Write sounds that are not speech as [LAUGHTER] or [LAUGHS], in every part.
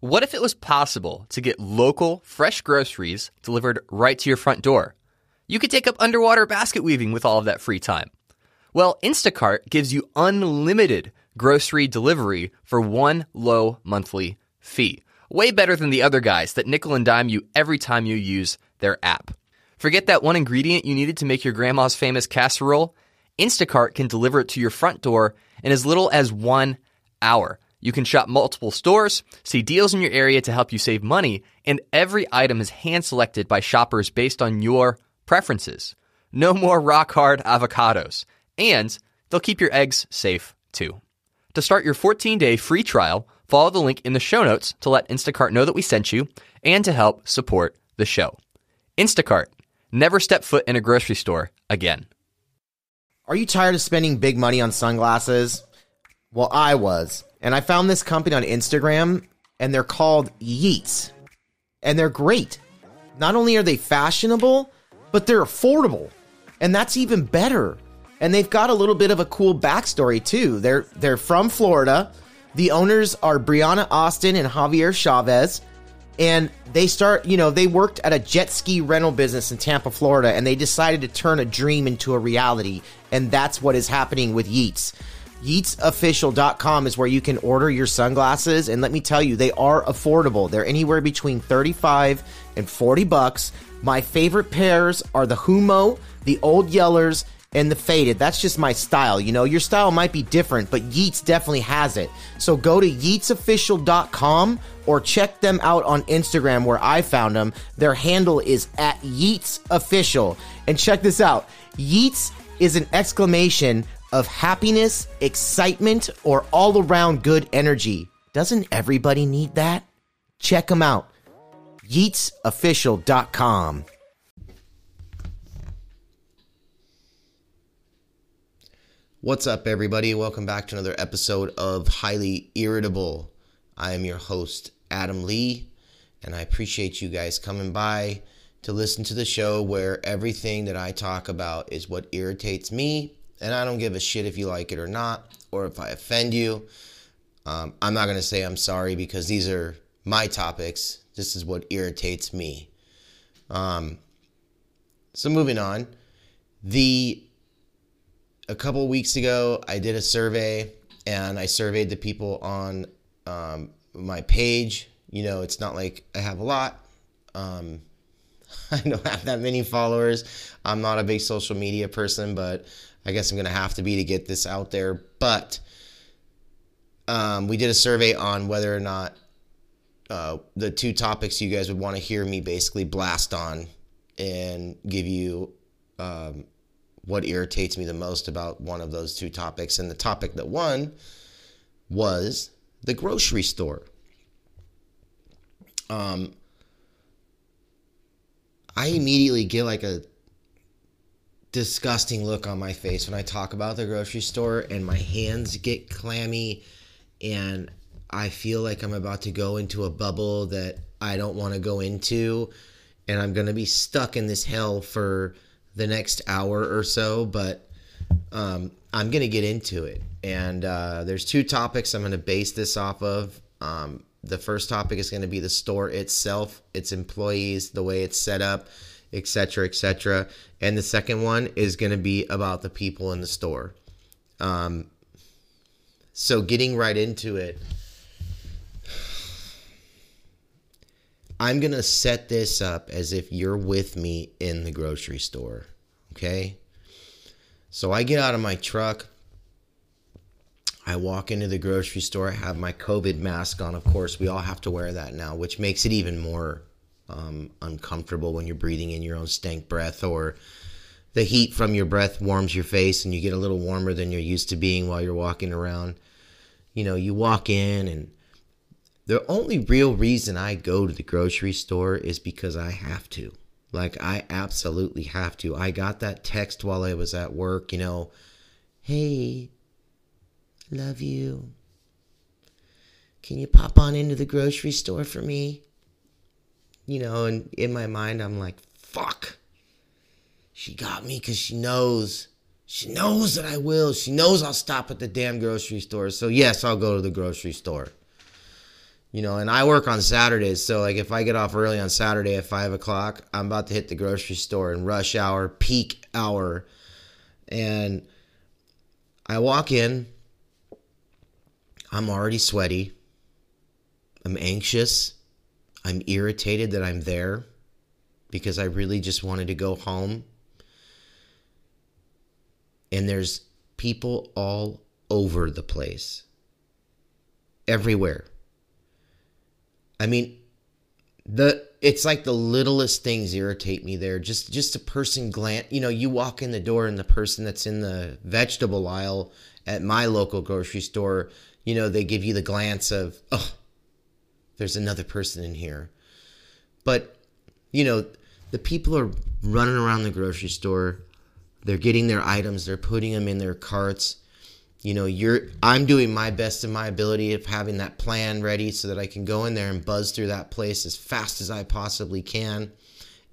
What if it was possible to get local, fresh groceries delivered right to your front door? You could take up underwater basket weaving with all of that free time. Well, Instacart gives you unlimited grocery delivery for one low monthly fee. Way better than the other guys that nickel and dime you every time you use their app. Forget that one ingredient you needed to make your grandma's famous casserole? Instacart can deliver it to your front door in as little as one hour. You can shop multiple stores, see deals in your area to help you save money, and every item is hand selected by shoppers based on your preferences. No more rock hard avocados. And they'll keep your eggs safe too. To start your 14 day free trial, follow the link in the show notes to let Instacart know that we sent you and to help support the show. Instacart, never step foot in a grocery store again. Are you tired of spending big money on sunglasses? Well, I was. And I found this company on Instagram, and they're called Yeats. And they're great. Not only are they fashionable, but they're affordable. And that's even better. And they've got a little bit of a cool backstory too. They're they're from Florida. The owners are Brianna Austin and Javier Chavez. And they start, you know, they worked at a jet ski rental business in Tampa, Florida, and they decided to turn a dream into a reality. And that's what is happening with Yeats. YeatsOfficial.com is where you can order your sunglasses. And let me tell you, they are affordable. They're anywhere between 35 and 40 bucks. My favorite pairs are the Humo, the Old Yellers, and the faded. That's just my style. You know, your style might be different, but Yeats definitely has it. So go to yeatsofficial.com or check them out on Instagram where I found them. Their handle is at Yeats Official. And check this out Yeats is an exclamation of happiness, excitement, or all around good energy. Doesn't everybody need that? Check them out. YeatsOfficial.com. What's up, everybody? Welcome back to another episode of Highly Irritable. I am your host, Adam Lee, and I appreciate you guys coming by to listen to the show where everything that I talk about is what irritates me, and I don't give a shit if you like it or not, or if I offend you. Um, I'm not going to say I'm sorry because these are my topics. This is what irritates me. Um, so, moving on. The a couple weeks ago, I did a survey and I surveyed the people on um, my page. You know, it's not like I have a lot. Um, [LAUGHS] I don't have that many followers. I'm not a big social media person, but I guess I'm going to have to be to get this out there. But um, we did a survey on whether or not uh, the two topics you guys would want to hear me basically blast on and give you um, what irritates me the most about one of those two topics. And the topic that won was the grocery store. Um, I immediately get like a disgusting look on my face when I talk about the grocery store, and my hands get clammy, and I feel like I'm about to go into a bubble that I don't want to go into, and I'm going to be stuck in this hell for the next hour or so, but um, I'm going to get into it. And uh, there's two topics I'm going to base this off of. Um, the first topic is going to be the store itself, its employees, the way it's set up, etc., etc. And the second one is going to be about the people in the store. Um, so getting right into it, I'm going to set this up as if you're with me in the grocery store. Okay? So I get out of my truck. I walk into the grocery store. I have my COVID mask on. Of course, we all have to wear that now, which makes it even more um, uncomfortable when you're breathing in your own stank breath or the heat from your breath warms your face and you get a little warmer than you're used to being while you're walking around. You know, you walk in and the only real reason I go to the grocery store is because I have to. Like, I absolutely have to. I got that text while I was at work, you know, hey, love you. Can you pop on into the grocery store for me? You know, and in my mind, I'm like, fuck. She got me because she knows. She knows that I will. She knows I'll stop at the damn grocery store. So, yes, I'll go to the grocery store You know, and I work on Saturdays, so like if I get off early on Saturday at five o'clock, I'm about to hit the grocery store in rush hour, peak hour, and I walk in. I'm already sweaty. I'm anxious. I'm irritated that I'm there because I really just wanted to go home. And there's people all over the place, everywhere. I mean, the it's like the littlest things irritate me there. Just just a person glance, you know, you walk in the door and the person that's in the vegetable aisle at my local grocery store, you know, they give you the glance of, "Oh, there's another person in here." But, you know, the people are running around the grocery store. They're getting their items, they're putting them in their carts you know you're i'm doing my best in my ability of having that plan ready so that i can go in there and buzz through that place as fast as i possibly can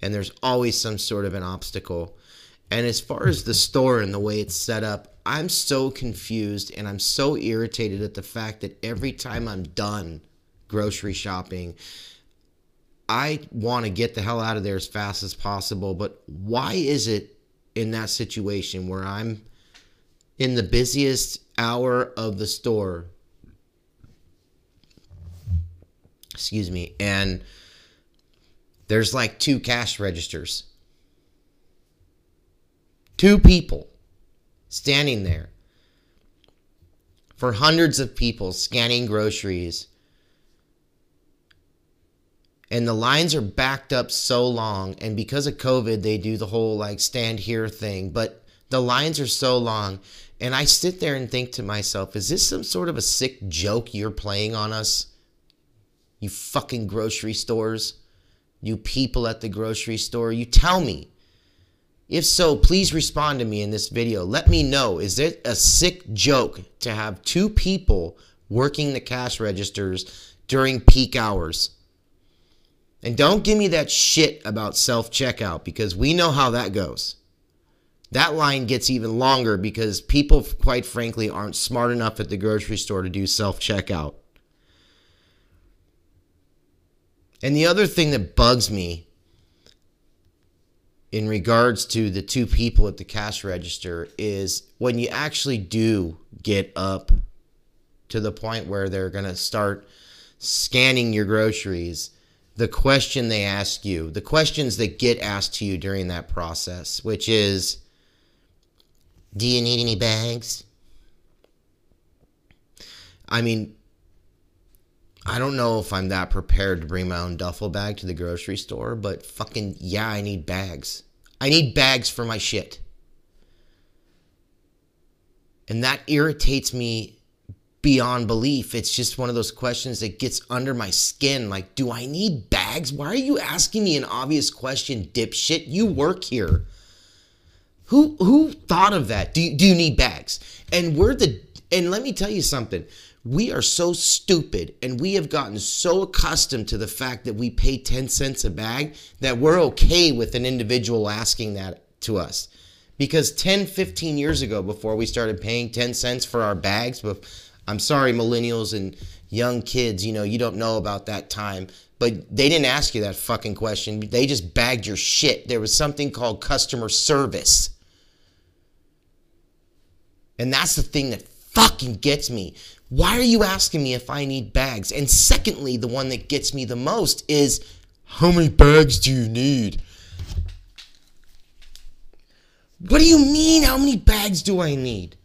and there's always some sort of an obstacle and as far as the store and the way it's set up i'm so confused and i'm so irritated at the fact that every time i'm done grocery shopping i want to get the hell out of there as fast as possible but why is it in that situation where i'm in the busiest hour of the store. Excuse me. And there's like two cash registers. Two people standing there for hundreds of people scanning groceries. And the lines are backed up so long. And because of COVID, they do the whole like stand here thing. But the lines are so long and I sit there and think to myself, is this some sort of a sick joke you're playing on us? You fucking grocery stores? You people at the grocery store? You tell me. If so, please respond to me in this video. Let me know is it a sick joke to have two people working the cash registers during peak hours? And don't give me that shit about self checkout because we know how that goes that line gets even longer because people, quite frankly, aren't smart enough at the grocery store to do self checkout. And the other thing that bugs me in regards to the two people at the cash register is when you actually do get up to the point where they're going to start scanning your groceries, the question they ask you, the questions that get asked to you during that process, which is, do you need any bags? I mean, I don't know if I'm that prepared to bring my own duffel bag to the grocery store, but fucking yeah, I need bags. I need bags for my shit. And that irritates me beyond belief. It's just one of those questions that gets under my skin. Like, do I need bags? Why are you asking me an obvious question, dipshit? You work here. Who who thought of that? Do you, do you need bags? And we're the and let me tell you something. We are so stupid and we have gotten so accustomed to the fact that we pay 10 cents a bag that we're okay with an individual asking that to us. Because 10, 15 years ago, before we started paying 10 cents for our bags, I'm sorry, millennials and young kids, you know, you don't know about that time. But they didn't ask you that fucking question. They just bagged your shit. There was something called customer service. And that's the thing that fucking gets me. Why are you asking me if I need bags? And secondly, the one that gets me the most is how many bags do you need? What do you mean, how many bags do I need?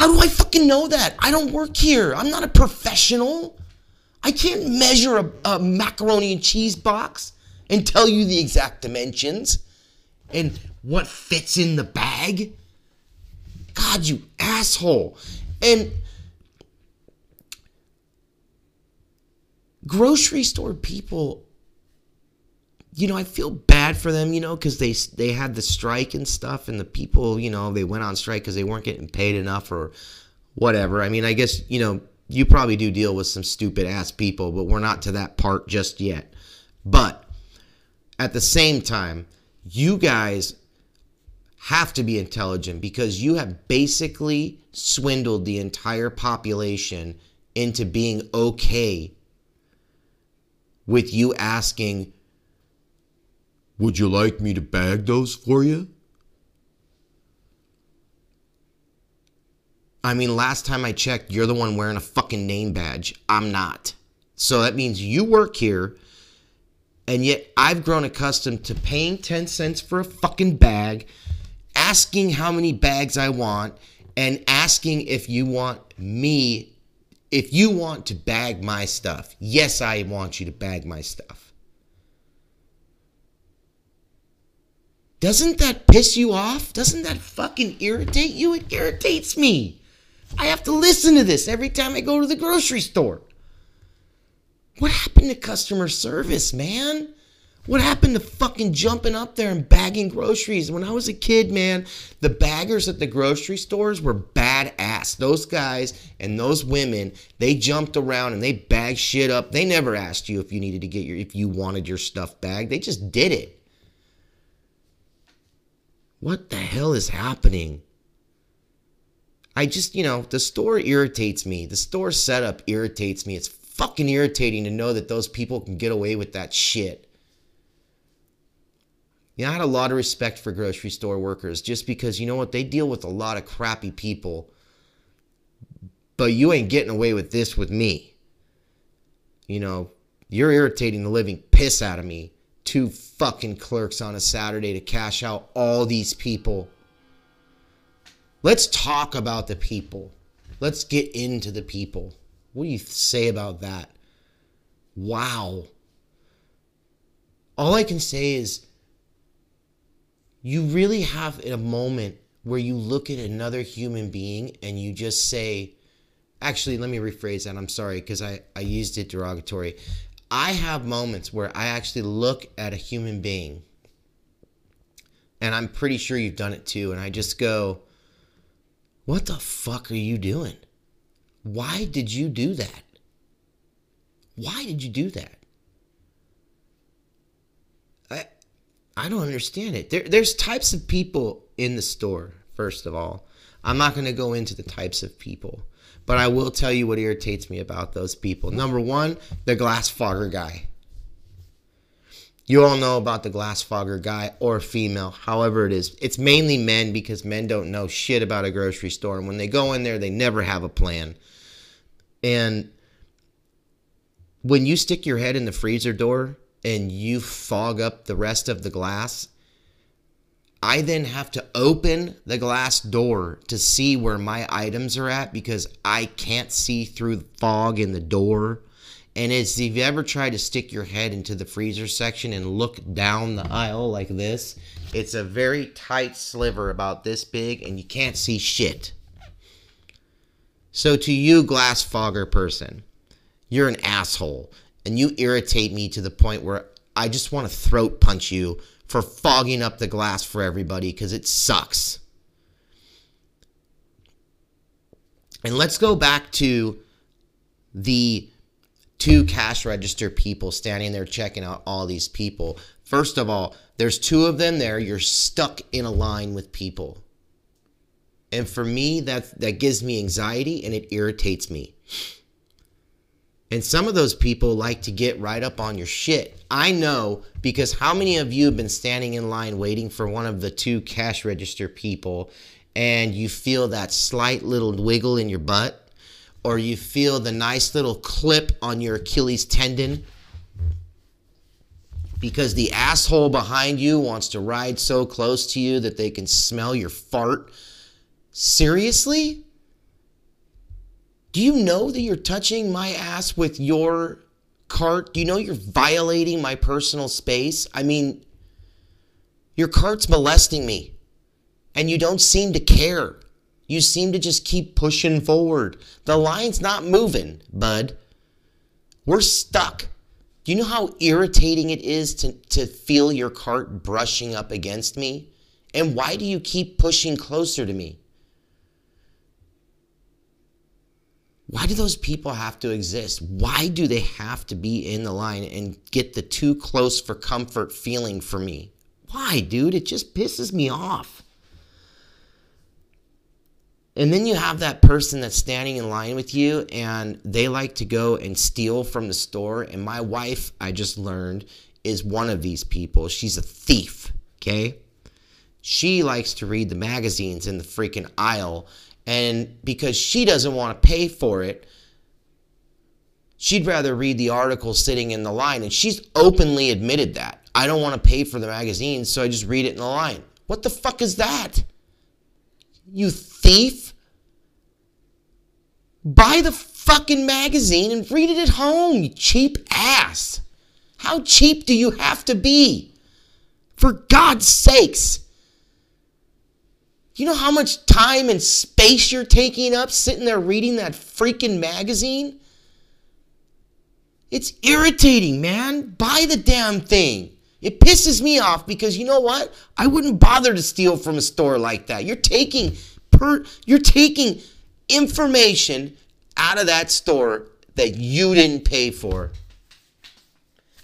How do I fucking know that? I don't work here. I'm not a professional. I can't measure a, a macaroni and cheese box and tell you the exact dimensions and what fits in the bag. God, you asshole. And grocery store people you know, I feel bad for them, you know, because they they had the strike and stuff, and the people, you know, they went on strike because they weren't getting paid enough or whatever. I mean, I guess you know, you probably do deal with some stupid ass people, but we're not to that part just yet. But at the same time, you guys have to be intelligent because you have basically swindled the entire population into being okay with you asking, Would you like me to bag those for you? I mean, last time I checked, you're the one wearing a fucking name badge. I'm not. So that means you work here, and yet I've grown accustomed to paying 10 cents for a fucking bag, asking how many bags I want, and asking if you want me, if you want to bag my stuff. Yes, I want you to bag my stuff. Doesn't that piss you off? Doesn't that fucking irritate you? It irritates me. I have to listen to this every time I go to the grocery store. What happened to customer service, man? What happened to fucking jumping up there and bagging groceries? When I was a kid, man, the baggers at the grocery stores were badass. Those guys and those women, they jumped around and they bagged shit up. They never asked you if you needed to get your if you wanted your stuff bagged. They just did it. What the hell is happening? I just, you know, the store irritates me. The store setup irritates me. It's fucking irritating to know that those people can get away with that shit. You know, I had a lot of respect for grocery store workers just because, you know what, they deal with a lot of crappy people. But you ain't getting away with this with me. You know, you're irritating the living piss out of me. Two fucking clerks on a Saturday to cash out all these people. Let's talk about the people. Let's get into the people. What do you say about that? Wow. All I can say is you really have in a moment where you look at another human being and you just say, actually, let me rephrase that. I'm sorry because I, I used it derogatory. I have moments where I actually look at a human being, and I'm pretty sure you've done it too, and I just go, What the fuck are you doing? Why did you do that? Why did you do that? I, I don't understand it. There, there's types of people in the store, first of all. I'm not going to go into the types of people, but I will tell you what irritates me about those people. Number one, the glass fogger guy. You all know about the glass fogger guy or female, however it is. It's mainly men because men don't know shit about a grocery store. And when they go in there, they never have a plan. And when you stick your head in the freezer door and you fog up the rest of the glass, I then have to open the glass door to see where my items are at because I can't see through the fog in the door. And it's if you ever try to stick your head into the freezer section and look down the aisle like this, it's a very tight sliver about this big and you can't see shit. So to you, glass fogger person, you're an asshole and you irritate me to the point where I just want to throat punch you for fogging up the glass for everybody because it sucks. And let's go back to the two cash register people standing there checking out all these people. First of all, there's two of them there. You're stuck in a line with people. And for me, that that gives me anxiety and it irritates me. And some of those people like to get right up on your shit. I know because how many of you have been standing in line waiting for one of the two cash register people and you feel that slight little wiggle in your butt or you feel the nice little clip on your Achilles tendon because the asshole behind you wants to ride so close to you that they can smell your fart? Seriously? Do you know that you're touching my ass with your cart? Do you know you're violating my personal space? I mean, your cart's molesting me, and you don't seem to care. You seem to just keep pushing forward. The line's not moving, bud. We're stuck. Do you know how irritating it is to, to feel your cart brushing up against me? And why do you keep pushing closer to me? Why do those people have to exist? Why do they have to be in the line and get the too close for comfort feeling for me? Why, dude? It just pisses me off. And then you have that person that's standing in line with you and they like to go and steal from the store. And my wife, I just learned, is one of these people. She's a thief, okay? She likes to read the magazines in the freaking aisle. And because she doesn't want to pay for it, she'd rather read the article sitting in the line. And she's openly admitted that. I don't want to pay for the magazine, so I just read it in the line. What the fuck is that? You thief. Buy the fucking magazine and read it at home, you cheap ass. How cheap do you have to be? For God's sakes. You know how much time and space you're taking up sitting there reading that freaking magazine? It's irritating, man. Buy the damn thing. It pisses me off because you know what? I wouldn't bother to steal from a store like that. You're taking per you're taking information out of that store that you didn't pay for.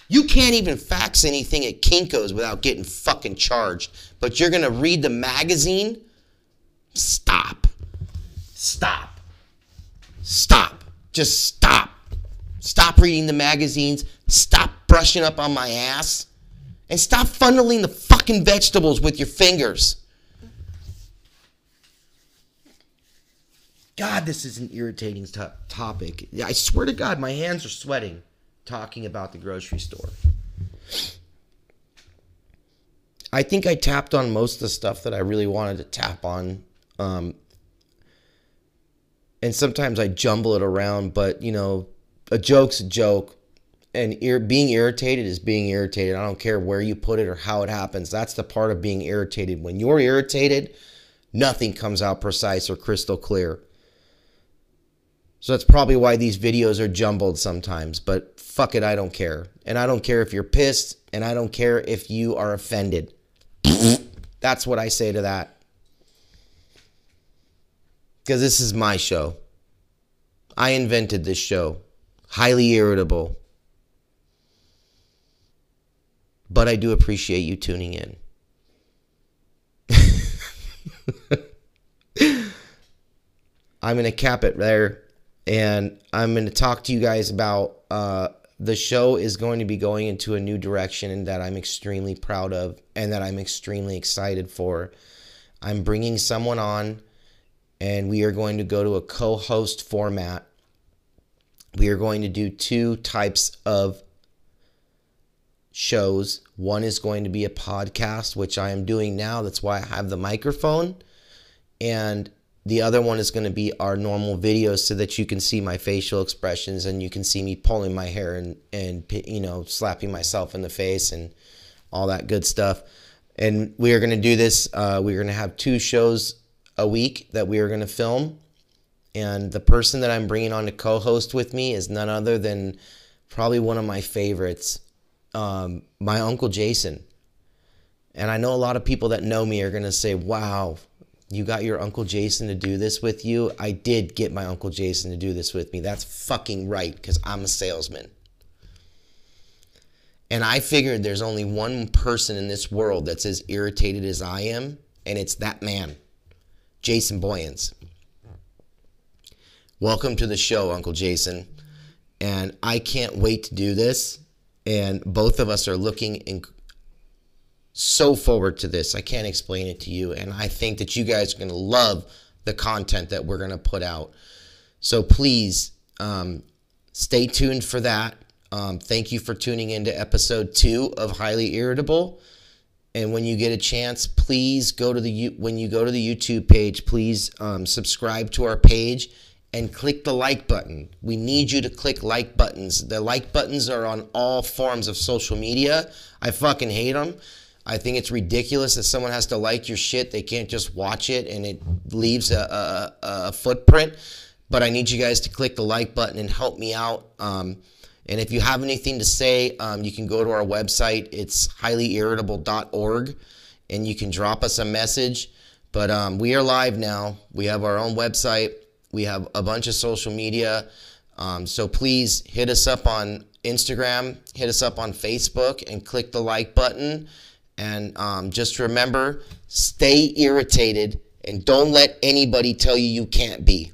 You can't even fax anything at Kinko's without getting fucking charged. But you're going to read the magazine? Stop. Stop. Stop. Just stop. Stop reading the magazines. Stop brushing up on my ass. And stop funneling the fucking vegetables with your fingers. God, this is an irritating topic. I swear to God, my hands are sweating talking about the grocery store. I think I tapped on most of the stuff that I really wanted to tap on. Um, and sometimes I jumble it around, but you know, a joke's a joke and ir- being irritated is being irritated. I don't care where you put it or how it happens. That's the part of being irritated. When you're irritated, nothing comes out precise or crystal clear. So that's probably why these videos are jumbled sometimes, but fuck it, I don't care. And I don't care if you're pissed, and I don't care if you are offended. [LAUGHS] that's what I say to that. Because this is my show. I invented this show. Highly irritable. But I do appreciate you tuning in. [LAUGHS] I'm going to cap it there. And I'm going to talk to you guys about uh, the show is going to be going into a new direction that I'm extremely proud of and that I'm extremely excited for. I'm bringing someone on and we are going to go to a co host format. We are going to do two types of shows. One is going to be a podcast, which I am doing now. That's why I have the microphone. And the other one is going to be our normal videos so that you can see my facial expressions and you can see me pulling my hair and, and you know, slapping myself in the face and all that good stuff. And we are going to do this. Uh, we're going to have two shows a week that we are going to film. And the person that I'm bringing on to co host with me is none other than probably one of my favorites, um, my Uncle Jason. And I know a lot of people that know me are going to say, wow, you got your Uncle Jason to do this with you. I did get my Uncle Jason to do this with me. That's fucking right because I'm a salesman. And I figured there's only one person in this world that's as irritated as I am, and it's that man, Jason Boyens. Welcome to the show, Uncle Jason. And I can't wait to do this. And both of us are looking in, so forward to this. I can't explain it to you. And I think that you guys are going to love the content that we're going to put out. So please um, stay tuned for that. Um, thank you for tuning into episode two of Highly Irritable. And when you get a chance, please go to the when you go to the YouTube page, please um, subscribe to our page and click the like button. We need you to click like buttons. The like buttons are on all forms of social media. I fucking hate them. I think it's ridiculous that someone has to like your shit. They can't just watch it and it leaves a, a, a footprint. But I need you guys to click the like button and help me out. Um, and if you have anything to say, um, you can go to our website. It's highlyirritable.org and you can drop us a message. But um, we are live now. We have our own website, we have a bunch of social media. Um, so please hit us up on Instagram, hit us up on Facebook, and click the like button. And um, just remember stay irritated And don't let anybody tell you you can't be.